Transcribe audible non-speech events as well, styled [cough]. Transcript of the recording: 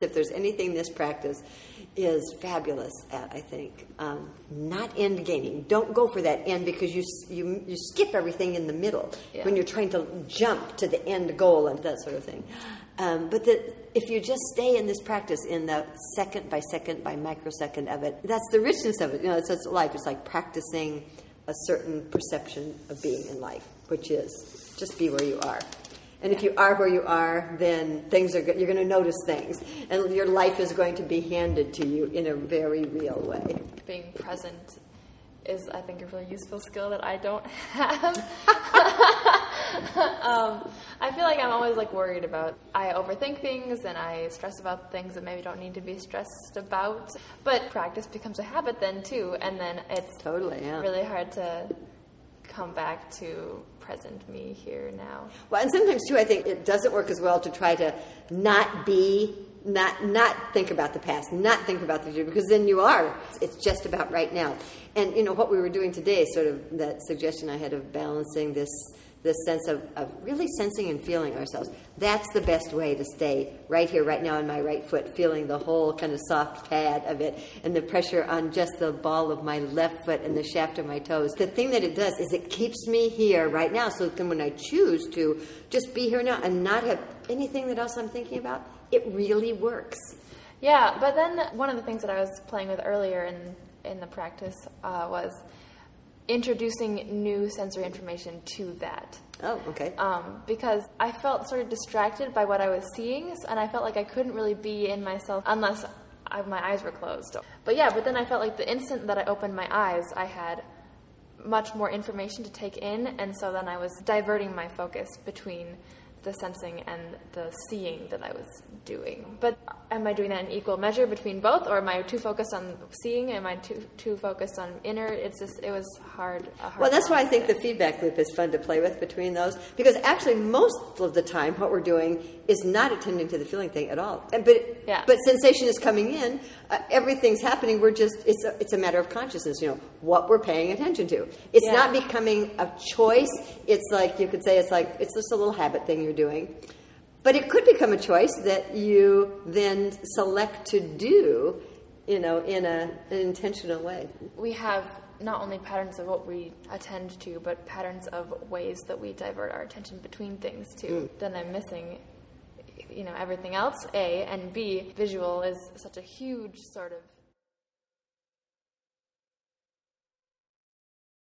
If there's anything this practice is fabulous at, I think, um, not end gaming. Don't go for that end because you you you skip everything in the middle Yeah. when you're trying to jump to the end goal and that sort of thing. Um, but that if you just stay in this practice in the second by second by microsecond of it, that's the richness of it. You know, it's, it's life. It's like practicing a certain perception of being in life, which is just be where you are. And if you are where you are, then things are go- you're going to notice things, and your life is going to be handed to you in a very real way. Being present is, I think, a really useful skill that I don't have. [laughs] um, I feel like I'm always like worried about. I overthink things and I stress about things that maybe don't need to be stressed about. But practice becomes a habit then too, and then it's Totally, yeah. really hard to come back to present me here now. Well, and sometimes too, I think it doesn't work as well to try to not be, not not think about the past, not think about the future, because then you are. It's just about right now. And you know what we were doing today, sort of that suggestion I had of balancing this this sense of, of really sensing and feeling ourselves. That's the best way to stay right here, right now, on my right foot, feeling the whole kind of soft pad of it and the pressure on just the ball of my left foot and the shaft of my toes. The thing that it does is it keeps me here right now. So then when I choose to just be here now and not have anything that else I'm thinking about, it really works. Yeah, but then one of the things that I was playing with earlier in in the practice uh, was introducing new sensory information to that. Oh, okay. Um, because I felt sort of distracted by what I was seeing, and I felt like I couldn't really be in myself unless I, my eyes were closed. But yeah, but then I felt like the instant that I opened my eyes, I had much more information to take in, and so then I was diverting my focus between the sensing and the seeing that I was doing. But am I doing that in equal measure between both, or am I too focused on seeing? Am I too too focused on inner? It's just it was hard. A hard Well, that's why I think the feedback loop is fun to play with between those because actually most of the time what we're doing is not attending to the feeling thing at all. And, but Yeah. but sensation is coming in, uh, everything's happening. We're just it's a, it's a matter of consciousness. You know what we're paying attention to. It's Yeah. not becoming a choice. It's like you could say it's like it's just a little habit thing you're doing. But it could become a choice that you then select to do, you know, in a, an intentional way. we have not only patterns of what we attend to, but patterns of ways that we divert our attention between things too. Mm. Then I'm missing, you know, everything else. A and B, visual is such a huge sort of